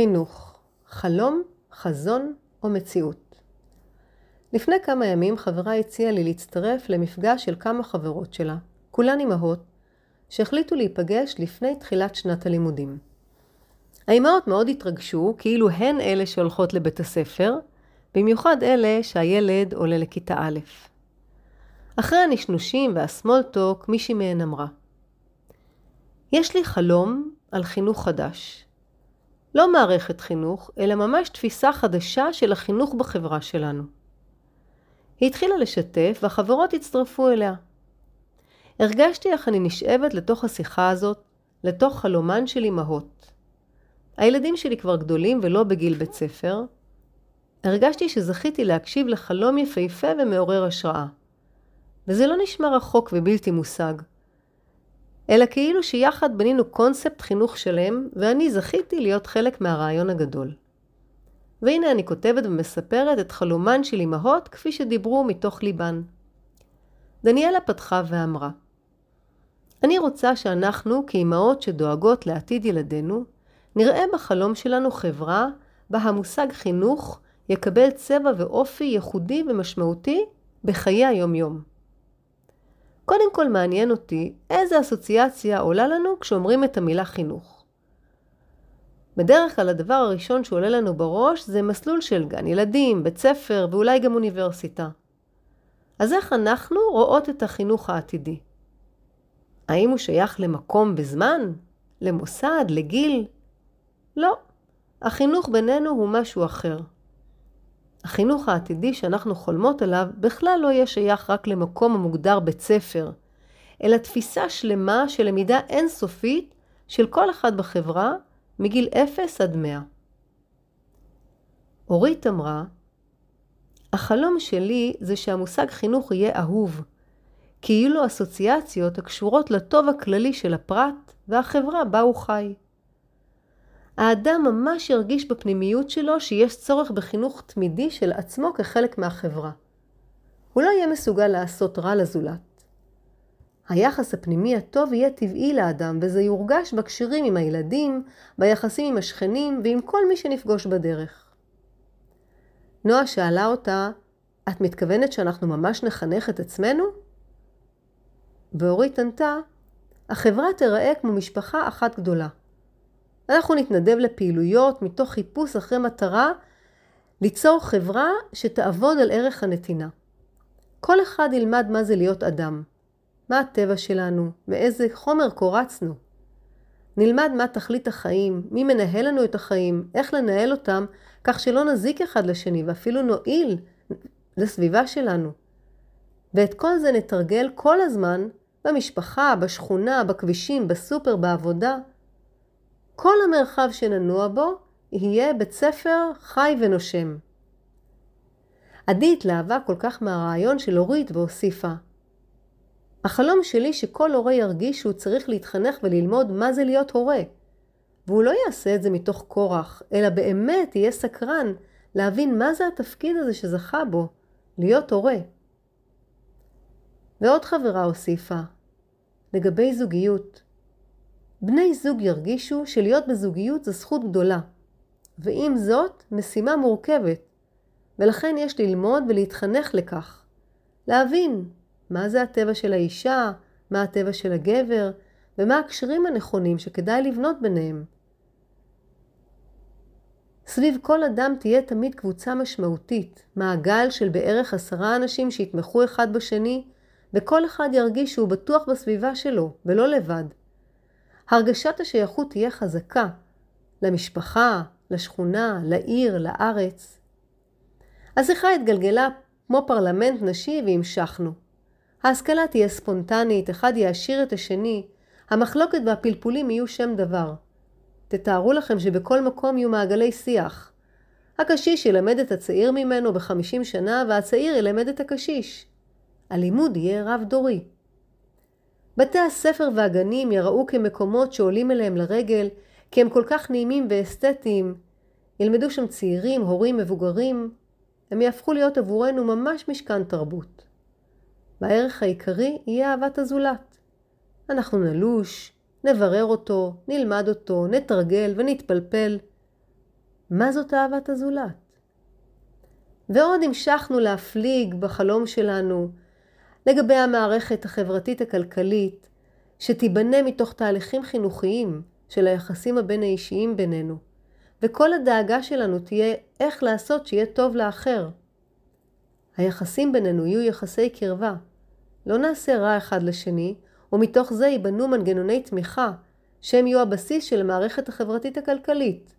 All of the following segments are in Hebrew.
חינוך, חלום, חזון או מציאות. לפני כמה ימים חברה הציעה לי להצטרף למפגש של כמה חברות שלה, כולן אמהות, שהחליטו להיפגש לפני תחילת שנת הלימודים. האמהות מאוד התרגשו, כאילו הן אלה שהולכות לבית הספר, במיוחד אלה שהילד עולה לכיתה א'. אחרי הנשנושים והסמולטוק, מישהי מהן אמרה, יש לי חלום על חינוך חדש. לא מערכת חינוך, אלא ממש תפיסה חדשה של החינוך בחברה שלנו. היא התחילה לשתף והחברות הצטרפו אליה. הרגשתי איך אני נשאבת לתוך השיחה הזאת, לתוך חלומן של אמהות. הילדים שלי כבר גדולים ולא בגיל בית ספר. הרגשתי שזכיתי להקשיב לחלום יפהפה ומעורר השראה. וזה לא נשמע רחוק ובלתי מושג. אלא כאילו שיחד בנינו קונספט חינוך שלם, ואני זכיתי להיות חלק מהרעיון הגדול. והנה אני כותבת ומספרת את חלומן של אמהות כפי שדיברו מתוך ליבן. דניאלה פתחה ואמרה, אני רוצה שאנחנו, כאמהות שדואגות לעתיד ילדינו, נראה בחלום שלנו חברה בה המושג חינוך יקבל צבע ואופי ייחודי ומשמעותי בחיי היום-יום. קודם כל מעניין אותי איזה אסוציאציה עולה לנו כשאומרים את המילה חינוך. בדרך כלל הדבר הראשון שעולה לנו בראש זה מסלול של גן ילדים, בית ספר ואולי גם אוניברסיטה. אז איך אנחנו רואות את החינוך העתידי? האם הוא שייך למקום בזמן? למוסד? לגיל? לא. החינוך בינינו הוא משהו אחר. החינוך העתידי שאנחנו חולמות עליו בכלל לא יהיה שייך רק למקום המוגדר בית ספר, אלא תפיסה שלמה של למידה אינסופית של כל אחד בחברה מגיל 0 עד 100. אורית אמרה, החלום שלי זה שהמושג חינוך יהיה אהוב, כי יהיו לו אסוציאציות הקשורות לטוב הכללי של הפרט והחברה בה הוא חי. האדם ממש ירגיש בפנימיות שלו שיש צורך בחינוך תמידי של עצמו כחלק מהחברה. הוא לא יהיה מסוגל לעשות רע לזולת. היחס הפנימי הטוב יהיה טבעי לאדם, וזה יורגש בקשרים עם הילדים, ביחסים עם השכנים ועם כל מי שנפגוש בדרך. נועה שאלה אותה, את מתכוונת שאנחנו ממש נחנך את עצמנו? ואורית ענתה, החברה תיראה כמו משפחה אחת גדולה. אנחנו נתנדב לפעילויות מתוך חיפוש אחרי מטרה ליצור חברה שתעבוד על ערך הנתינה. כל אחד ילמד מה זה להיות אדם, מה הטבע שלנו, מאיזה חומר קורצנו. נלמד מה תכלית החיים, מי מנהל לנו את החיים, איך לנהל אותם, כך שלא נזיק אחד לשני ואפילו נועיל לסביבה שלנו. ואת כל זה נתרגל כל הזמן במשפחה, בשכונה, בכבישים, בסופר, בעבודה. כל המרחב שננוע בו יהיה בית ספר חי ונושם. עדי התלהבה כל כך מהרעיון של אורית והוסיפה החלום שלי שכל הורה ירגיש שהוא צריך להתחנך וללמוד מה זה להיות הורה. והוא לא יעשה את זה מתוך כורח, אלא באמת יהיה סקרן להבין מה זה התפקיד הזה שזכה בו, להיות הורה. ועוד חברה הוסיפה, לגבי זוגיות, בני זוג ירגישו שלהיות בזוגיות זו זכות גדולה, ועם זאת משימה מורכבת, ולכן יש ללמוד ולהתחנך לכך. להבין מה זה הטבע של האישה, מה הטבע של הגבר, ומה הקשרים הנכונים שכדאי לבנות ביניהם. סביב כל אדם תהיה תמיד קבוצה משמעותית, מעגל של בערך עשרה אנשים שיתמכו אחד בשני, וכל אחד ירגיש שהוא בטוח בסביבה שלו, ולא לבד. הרגשת השייכות תהיה חזקה למשפחה, לשכונה, לעיר, לארץ. השיחה התגלגלה כמו פרלמנט נשי והמשכנו. ההשכלה תהיה ספונטנית, אחד יעשיר את השני, המחלוקת והפלפולים יהיו שם דבר. תתארו לכם שבכל מקום יהיו מעגלי שיח. הקשיש ילמד את הצעיר ממנו בחמישים שנה, והצעיר ילמד את הקשיש. הלימוד יהיה רב-דורי. בתי הספר והגנים יראו כמקומות שעולים אליהם לרגל, כי הם כל כך נעימים ואסתטיים. ילמדו שם צעירים, הורים, מבוגרים. הם יהפכו להיות עבורנו ממש משכן תרבות. והערך העיקרי יהיה אהבת הזולת. אנחנו נלוש, נברר אותו, נלמד אותו, נתרגל ונתפלפל. מה זאת אהבת הזולת? ועוד המשכנו להפליג בחלום שלנו לגבי המערכת החברתית הכלכלית שתיבנה מתוך תהליכים חינוכיים של היחסים הבין האישיים בינינו, וכל הדאגה שלנו תהיה איך לעשות שיהיה טוב לאחר. היחסים בינינו יהיו יחסי קרבה. לא נעשה רע אחד לשני, ומתוך זה ייבנו מנגנוני תמיכה, שהם יהיו הבסיס של המערכת החברתית הכלכלית.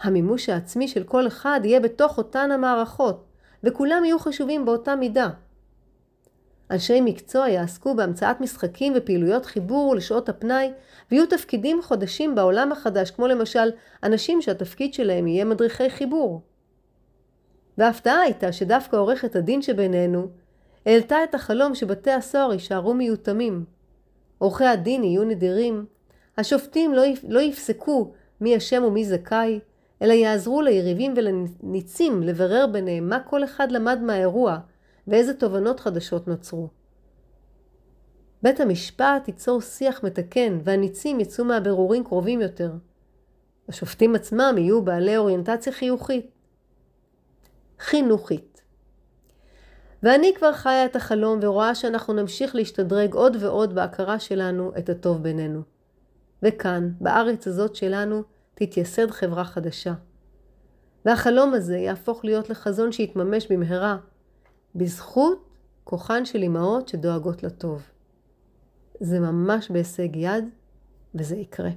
המימוש העצמי של כל אחד יהיה בתוך אותן המערכות, וכולם יהיו חשובים באותה מידה. אנשי מקצוע יעסקו בהמצאת משחקים ופעילויות חיבור לשעות הפנאי, ויהיו תפקידים חודשים בעולם החדש, כמו למשל אנשים שהתפקיד שלהם יהיה מדריכי חיבור. וההפתעה הייתה שדווקא עורכת הדין שבינינו העלתה את החלום שבתי הסוהר יישארו מיותמים. עורכי הדין יהיו נדירים, השופטים לא, לא יפסקו מי אשם ומי זכאי, אלא יעזרו ליריבים ולניצים לברר ביניהם מה כל אחד למד מהאירוע ואיזה תובנות חדשות נוצרו. בית המשפט ייצור שיח מתקן והניצים יצאו מהבירורים קרובים יותר. השופטים עצמם יהיו בעלי אוריינטציה חיוכית. חינוכית. ואני כבר חיה את החלום ורואה שאנחנו נמשיך להשתדרג עוד ועוד בהכרה שלנו את הטוב בינינו. וכאן, בארץ הזאת שלנו, תתייסד חברה חדשה. והחלום הזה יהפוך להיות לחזון שיתממש במהרה, בזכות כוחן של אמהות שדואגות לטוב. זה ממש בהישג יד, וזה יקרה.